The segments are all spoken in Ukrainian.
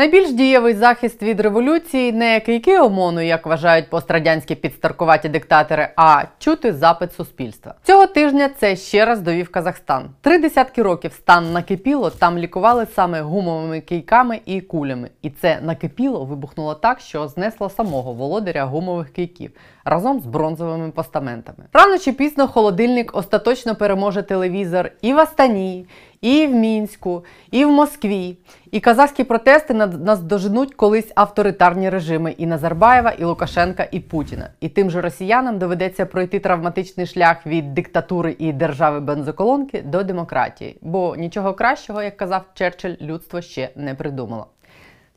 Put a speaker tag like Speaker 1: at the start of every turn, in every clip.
Speaker 1: Найбільш дієвий захист від революції не кийки ОМОНу, як вважають пострадянські підстаркуваті диктатори, а чути запит суспільства. Цього тижня це ще раз довів Казахстан. Три десятки років стан накипіло, там лікували саме гумовими кийками і кулями. І це накипіло вибухнуло так, що знесло самого володаря гумових кийків разом з бронзовими постаментами. Рано чи пізно холодильник остаточно переможе телевізор і в Астані, і в Мінську, і в Москві. І казахські протести нас доженуть колись авторитарні режими і Назарбаєва, і Лукашенка, і Путіна. І тим же росіянам доведеться пройти травматичний шлях від диктатури і держави бензоколонки до демократії. Бо нічого кращого, як казав Черчилль, людство ще не придумало.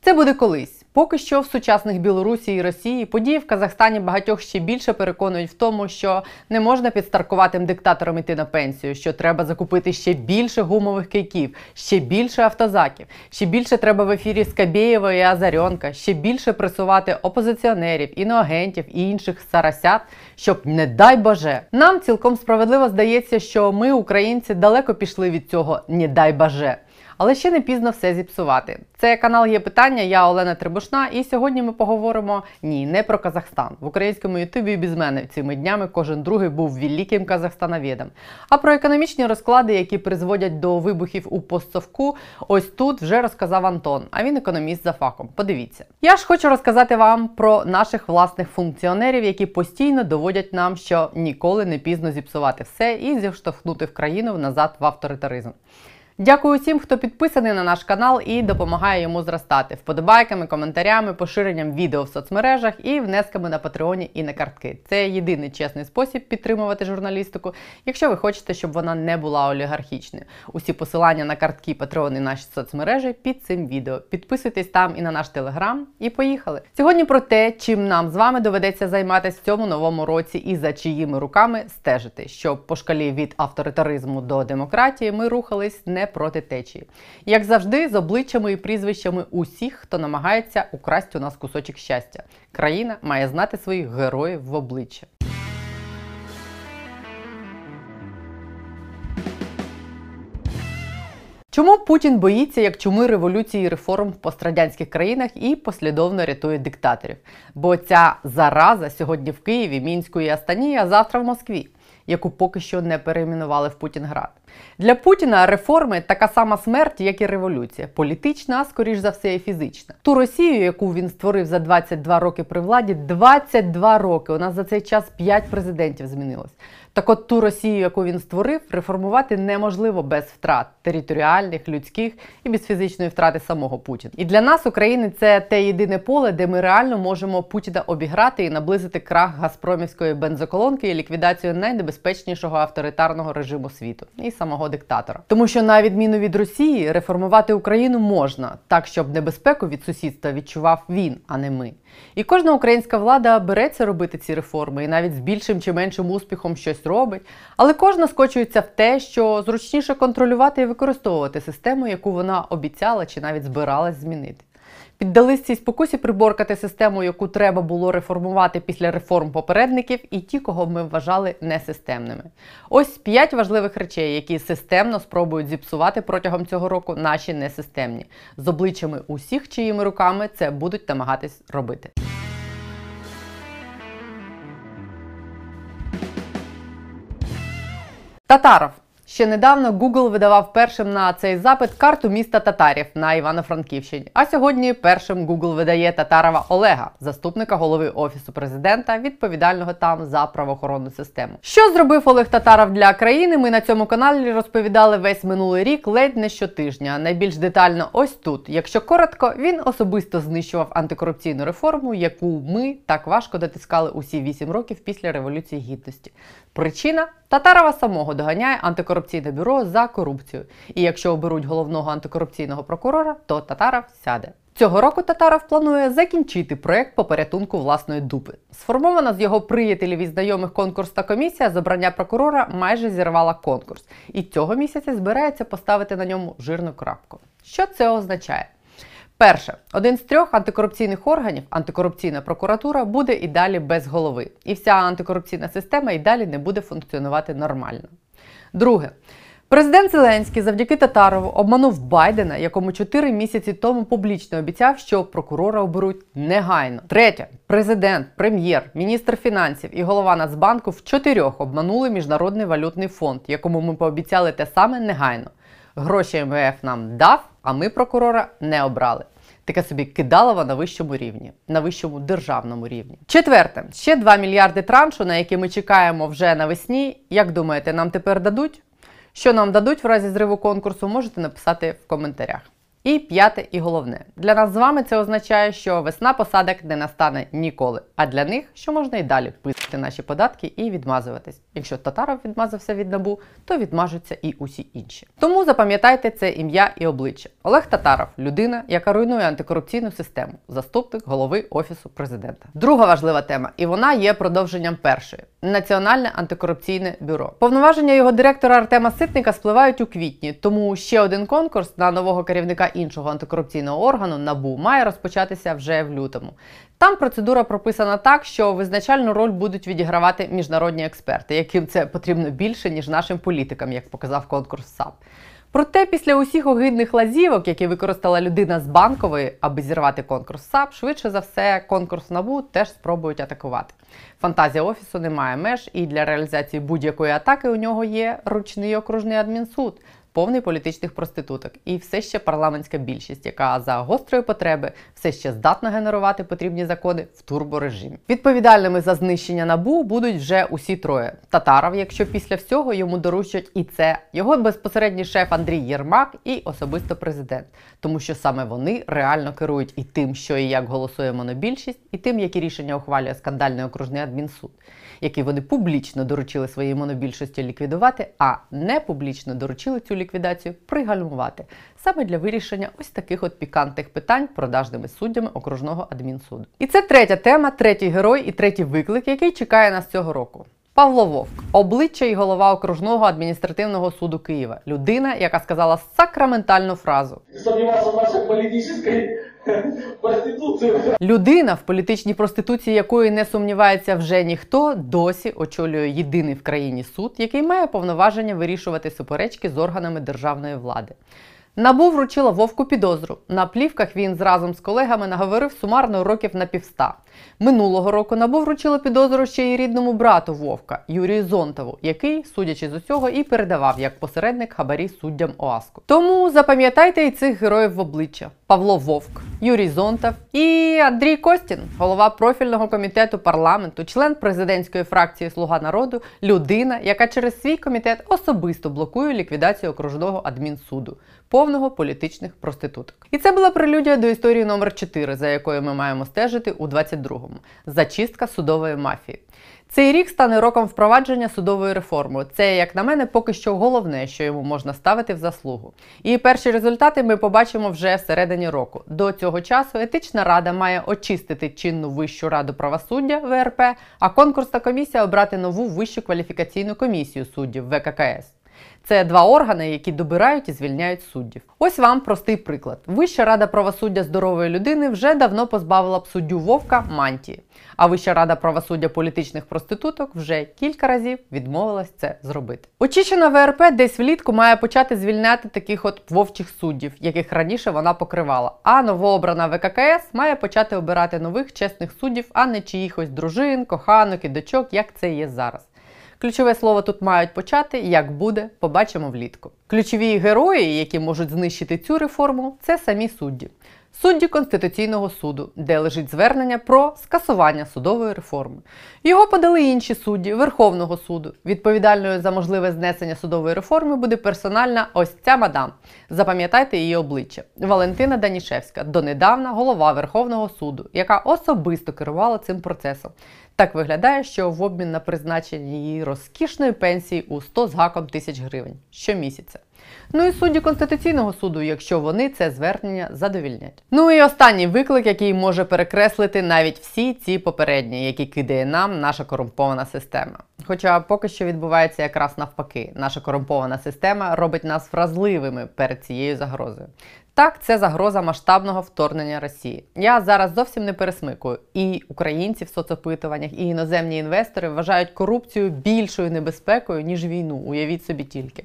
Speaker 1: Це буде колись. Поки що в сучасних Білорусі і Росії події в Казахстані багатьох ще більше переконують в тому, що не можна під старкуватим диктатором йти на пенсію, що треба закупити ще більше гумових кийків, ще більше автозаків, ще більше треба в ефірі Скабєєва і Азарьонка, ще більше пресувати опозиціонерів, іноагентів і інших сарасят, щоб, не дай Боже, нам цілком справедливо здається, що ми, українці, далеко пішли від цього не дай Боже. Але ще не пізно все зіпсувати. Це канал є питання. Я Олена Трибушна, і сьогодні ми поговоримо ні, не про Казахстан. В українському Ютубі без мене цими днями кожен другий був великим казахстановідом. А про економічні розклади, які призводять до вибухів у постсовку, ось тут вже розказав Антон. А він економіст за фахом. Подивіться. Я ж хочу розказати вам про наших власних функціонерів, які постійно доводять нам, що ніколи не пізно зіпсувати все і зіштовхнути в країну назад в авторитаризм. Дякую всім, хто підписаний на наш канал і допомагає йому зростати вподобайками, коментарями, поширенням відео в соцмережах і внесками на патреоні і на картки. Це єдиний чесний спосіб підтримувати журналістику, якщо ви хочете, щоб вона не була олігархічною. Усі посилання на картки, патреони і наші соцмережі під цим відео. Підписуйтесь там і на наш телеграм. І поїхали. Сьогодні про те, чим нам з вами доведеться займатися в цьому новому році і за чиїми руками стежити, щоб по шкалі від авторитаризму до демократії ми рухались не проти течії. Як завжди, з обличчями і прізвищами усіх, хто намагається украсти у нас кусочок щастя. Країна має знати своїх героїв в обличчя. Чому Путін боїться як чуми революції реформ в пострадянських країнах і послідовно рятує диктаторів? Бо ця зараза сьогодні в Києві, Мінську і Астані, а завтра в Москві, яку поки що не перейменували в Путінград. Для Путіна реформи така сама смерть, як і революція. Політична, а скоріш за все, і фізична. Ту Росію, яку він створив за 22 роки при владі, 22 роки. У нас за цей час 5 президентів змінилось. Так от ту Росію, яку він створив, реформувати неможливо без втрат територіальних, людських і без фізичної втрати самого Путіна. І для нас, України, це те єдине поле, де ми реально можемо Путіна обіграти і наблизити крах Газпромівської бензоколонки і ліквідацію найнебезпечнішого авторитарного режиму світу і самого диктатора. Тому що, на відміну від Росії, реформувати Україну можна так, щоб небезпеку від сусідства відчував він, а не ми. І кожна українська влада береться робити ці реформи, і навіть з більшим чи меншим успіхом щось робить. Але кожна скочується в те, що зручніше контролювати і використовувати систему, яку вона обіцяла чи навіть збиралась змінити. Піддались цій спокусі приборкати систему, яку треба було реформувати після реформ попередників, і ті, кого ми вважали несистемними. Ось п'ять важливих речей, які системно спробують зіпсувати протягом цього року наші несистемні, з обличчями усіх, чиїми руками це будуть намагатись робити. Татаров Ще недавно Google видавав першим на цей запит карту міста татарів на Івано-Франківщині. А сьогодні першим Google видає Татарова Олега, заступника голови офісу президента, відповідального там за правоохоронну систему. Що зробив Олег Татаров для країни? Ми на цьому каналі розповідали весь минулий рік, ледь не щотижня. Найбільш детально, ось тут. Якщо коротко, він особисто знищував антикорупційну реформу, яку ми так важко дотискали усі вісім років після революції гідності. Причина Татарова самого доганяє антикорупційне бюро за корупцію. І якщо оберуть головного антикорупційного прокурора, то Татаров сяде. Цього року Татаров планує закінчити проект по порятунку власної дупи. Сформована з його приятелів і знайомих конкурсна комісія з обрання прокурора майже зірвала конкурс. І цього місяця збирається поставити на ньому жирну крапку. Що це означає? Перше, один з трьох антикорупційних органів, антикорупційна прокуратура, буде і далі без голови. І вся антикорупційна система і далі не буде функціонувати нормально. Друге, Президент Зеленський завдяки Татарову обманув Байдена, якому 4 місяці тому публічно обіцяв, що прокурора оберуть негайно. Третє, президент, прем'єр, міністр фінансів і голова Нацбанку в чотирьох обманули міжнародний валютний фонд, якому ми пообіцяли те саме негайно. Гроші МВФ нам дав, а ми прокурора не обрали. Таке собі кидалово на вищому рівні, на вищому державному рівні. Четверте, ще 2 мільярди траншу, на які ми чекаємо вже навесні. Як думаєте, нам тепер дадуть? Що нам дадуть в разі зриву конкурсу, можете написати в коментарях. І п'яте і головне для нас з вами це означає, що весна посадок не настане ніколи. А для них що можна і далі писати наші податки і відмазуватись. Якщо Татаров відмазався від набу, то відмажуться і усі інші. Тому запам'ятайте це ім'я і обличчя. Олег Татаров людина, яка руйнує антикорупційну систему, заступник голови офісу президента. Друга важлива тема, і вона є продовженням першої. Національне антикорупційне бюро. Повноваження його директора Артема Ситника спливають у квітні, тому ще один конкурс на нового керівника іншого антикорупційного органу НАБУ має розпочатися вже в лютому. Там процедура прописана так, що визначальну роль будуть відігравати міжнародні експерти, яким це потрібно більше ніж нашим політикам, як показав конкурс САП. Проте після усіх огидних лазівок, які використала людина з банкової, аби зірвати конкурс САП, швидше за все, конкурс НАБУ теж спробують атакувати. Фантазія офісу не має меж, і для реалізації будь-якої атаки у нього є ручний окружний адмінсуд, повний політичних проституток. І все ще парламентська більшість, яка за гострої потреби все ще здатна генерувати потрібні закони в турборежимі. Відповідальними за знищення набу будуть вже усі троє: Татаров, якщо після всього йому доручать і це його безпосередній шеф Андрій Єрмак і особисто президент, тому що саме вони реально керують і тим, що і як голосує монобільшість, і тим, які рішення ухвалює скандальний окружний адмінсуд, який вони публічно доручили своїй монобільшості ліквідувати, а не публічно доручили цю ліквідацію пригальмувати саме для вирішення ось таких от пікантних питань продажними суддями окружного адмінсуду. І це третя тема, третій герой і третій виклик, який чекає нас цього року. Павло Вовк, обличчя і голова окружного адміністративного суду Києва, людина, яка сказала сакраментальну фразу.
Speaker 2: Сомневался в нашей политической
Speaker 1: Людина, в політичній проституції якої не сумнівається вже ніхто, досі очолює єдиний в країні суд, який має повноваження вирішувати суперечки з органами державної влади. Набу вручила Вовку підозру. На плівках він разом з колегами наговорив сумарно років на півста. Минулого року Набу вручила підозру ще й рідному брату Вовка Юрію Зонтову, який, судячи з усього, і передавав як посередник хабарі суддям ОАСКу. Тому запам'ятайте і цих героїв в обличчя: Павло Вовк, Юрій Зонтов і Андрій Костін, голова профільного комітету парламенту, член президентської фракції Слуга народу, людина, яка через свій комітет особисто блокує ліквідацію окружного адмінсуду повного політичних проституток. І це була прелюдія до історії номер 4 за якою ми маємо стежити у 22-му зачистка судової мафії. Цей рік стане роком впровадження судової реформи. Це, як на мене, поки що головне, що йому можна ставити в заслугу. І перші результати ми побачимо вже всередині року. До цього часу етична рада має очистити чинну вищу раду правосуддя ВРП, а конкурсна комісія обрати нову вищу кваліфікаційну комісію суддів ВККС. Це два органи, які добирають і звільняють суддів. Ось вам простий приклад. Вища рада правосуддя здорової людини вже давно позбавила б суддю Вовка мантії. А Вища рада правосуддя політичних проституток вже кілька разів відмовилась це зробити. Очищена ВРП десь влітку має почати звільняти таких от вовчих суддів, яких раніше вона покривала. А новообрана ВККС має почати обирати нових чесних суддів, а не чиїхось дружин, коханок і дочок, як це є зараз. Ключове слово тут мають почати. Як буде, побачимо влітку. Ключові герої, які можуть знищити цю реформу, це самі судді. Судді Конституційного суду, де лежить звернення про скасування судової реформи. Його подали інші судді Верховного суду. Відповідальною за можливе знесення судової реформи буде персональна ось ця мадам. Запам'ятайте її обличчя Валентина Данішевська, донедавна голова Верховного суду, яка особисто керувала цим процесом. Так виглядає, що в обмін на призначення її розкішної пенсії у 100 з гаком тисяч гривень щомісяця. Ну і судді Конституційного суду, якщо вони це звернення задовільнять. Ну і останній виклик, який може перекреслити навіть всі ці попередні, які кидає нам наша корумпована система. Хоча поки що відбувається якраз навпаки, наша корумпована система робить нас вразливими перед цією загрозою. Так, це загроза масштабного вторгнення Росії. Я зараз зовсім не пересмикую. І українці в соцопитуваннях, і іноземні інвестори вважають корупцію більшою небезпекою ніж війну. Уявіть собі тільки.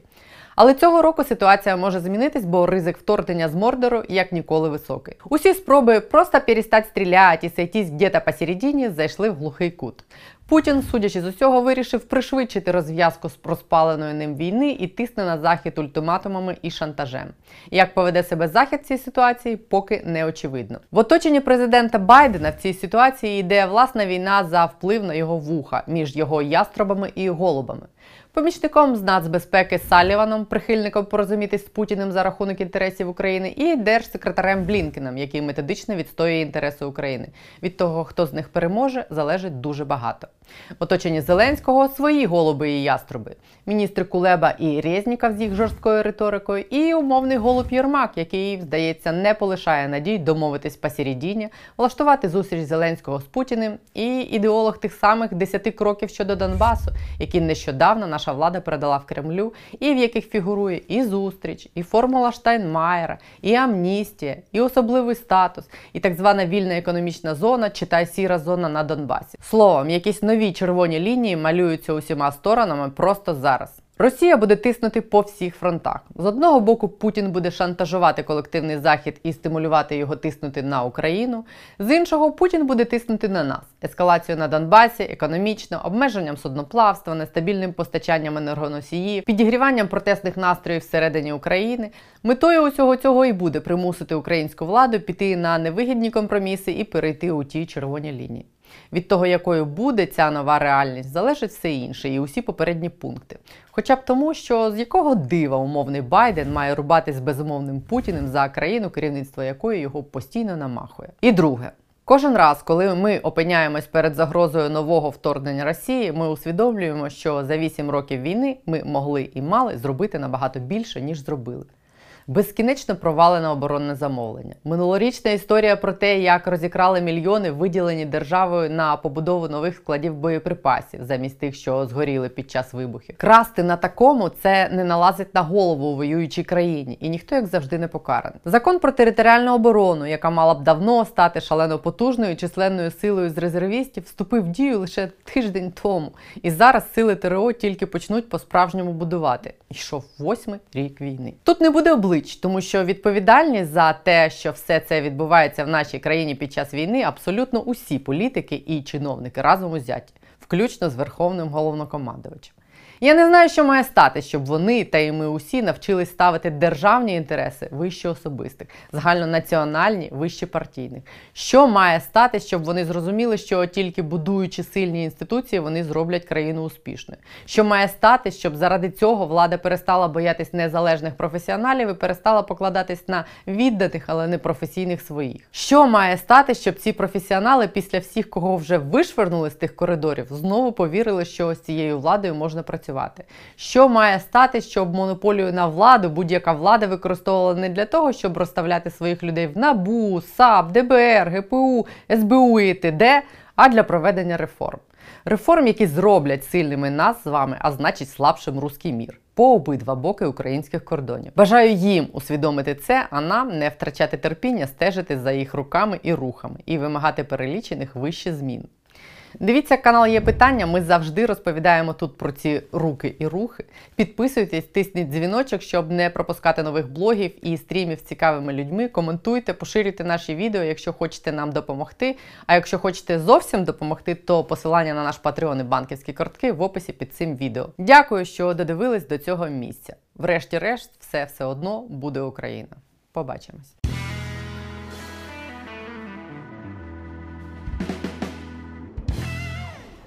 Speaker 1: Але цього року ситуація може змінитись, бо ризик вторгнення з Мордору як ніколи високий. Усі спроби просто перестати стріляти і сойтись где-то посередині зайшли в глухий кут. Путін, судячи з усього, вирішив пришвидшити розв'язку з проспаленої ним війни і тисне на захід ультиматумами і шантажем. Як поведе себе захід в цій ситуації, поки не очевидно. В оточенні президента Байдена в цій ситуації йде власна війна за вплив на його вуха між його яструбами і голубами. Помічником з нацбезпеки Саліваном, прихильником порозумітись з Путіним за рахунок інтересів України, і держсекретарем Блінкеном, який методично відстоює інтереси України. Від того, хто з них переможе, залежить дуже багато. В оточенні Зеленського свої голуби і яструби, міністри Кулеба і Резніков з їх жорсткою риторикою, і умовний голуб Єрмак, який, здається, не полишає надій домовитись посередині, влаштувати зустріч Зеленського з Путіним, і ідеолог тих самих 10 кроків щодо Донбасу, які нещодавно наша влада передала в Кремлю, і в яких фігурує і зустріч, і формула Штайнмаєра, і амністія, і особливий статус, і так звана вільна економічна зона, читай сіра зона на Донбасі. Словом, якісь нові червоні лінії малюються усіма сторонами просто зараз. Росія буде тиснути по всіх фронтах. З одного боку, Путін буде шантажувати колективний захід і стимулювати його тиснути на Україну. З іншого, Путін буде тиснути на нас ескалацію на Донбасі, економічно, обмеженням судноплавства, нестабільним постачанням енергоносіїв, підігріванням протестних настроїв всередині України. Метою усього цього і буде примусити українську владу піти на невигідні компроміси і перейти у ті червоні лінії. Від того, якою буде ця нова реальність, залежить все інше і усі попередні пункти. Хоча б тому, що з якого дива умовний Байден має рубатись з безумовним Путіним за країну, керівництво якої його постійно намахує. І друге. Кожен раз, коли ми опиняємось перед загрозою нового вторгнення Росії, ми усвідомлюємо, що за 8 років війни ми могли і мали зробити набагато більше, ніж зробили безкінечно провалене оборонне замовлення. Минулорічна історія про те, як розікрали мільйони, виділені державою на побудову нових складів боєприпасів, замість тих, що згоріли під час вибухів. Красти на такому це не налазить на голову у воюючій країні, і ніхто як завжди не покараний. Закон про територіальну оборону, яка мала б давно стати шалено потужною численною силою з резервістів, вступив в дію лише тиждень тому. І зараз сили ТРО тільки почнуть по-справжньому будувати. Йшов восьмий рік війни. Тут не буде обличчя облич, тому що відповідальність за те, що все це відбувається в нашій країні під час війни, абсолютно усі політики і чиновники разом узяті, включно з верховним головнокомандувачем. Я не знаю, що має стати, щоб вони та і ми усі навчились ставити державні інтереси вище особистих, загальнонаціональні вище партійних. Що має стати, щоб вони зрозуміли, що тільки будуючи сильні інституції, вони зроблять країну успішною? Що має стати, щоб заради цього влада перестала боятись незалежних професіоналів і перестала покладатись на відданих, але не професійних своїх? Що має стати, щоб ці професіонали після всіх, кого вже вишвернули з тих коридорів, знову повірили, що з цією владою можна працювати? Працювати. Що має стати, щоб монополію на владу будь-яка влада використовувала не для того, щоб розставляти своїх людей в НАБУ, САП, ДБР, ГПУ, СБУ і т.д., а для проведення реформ. Реформ, які зроблять сильними нас з вами, а значить слабшим руський мір. По обидва боки українських кордонів. Бажаю їм усвідомити це, а нам не втрачати терпіння, стежити за їх руками і рухами і вимагати перелічених вище змін. Дивіться, канал є питання. Ми завжди розповідаємо тут про ці руки і рухи. Підписуйтесь, тисніть дзвіночок, щоб не пропускати нових блогів і стрімів з цікавими людьми. Коментуйте, поширюйте наші відео, якщо хочете нам допомогти. А якщо хочете зовсім допомогти, то посилання на наш патреон і банківські картки в описі під цим відео. Дякую, що додивились до цього місця. Врешті-решт, все все одно буде Україна. Побачимось.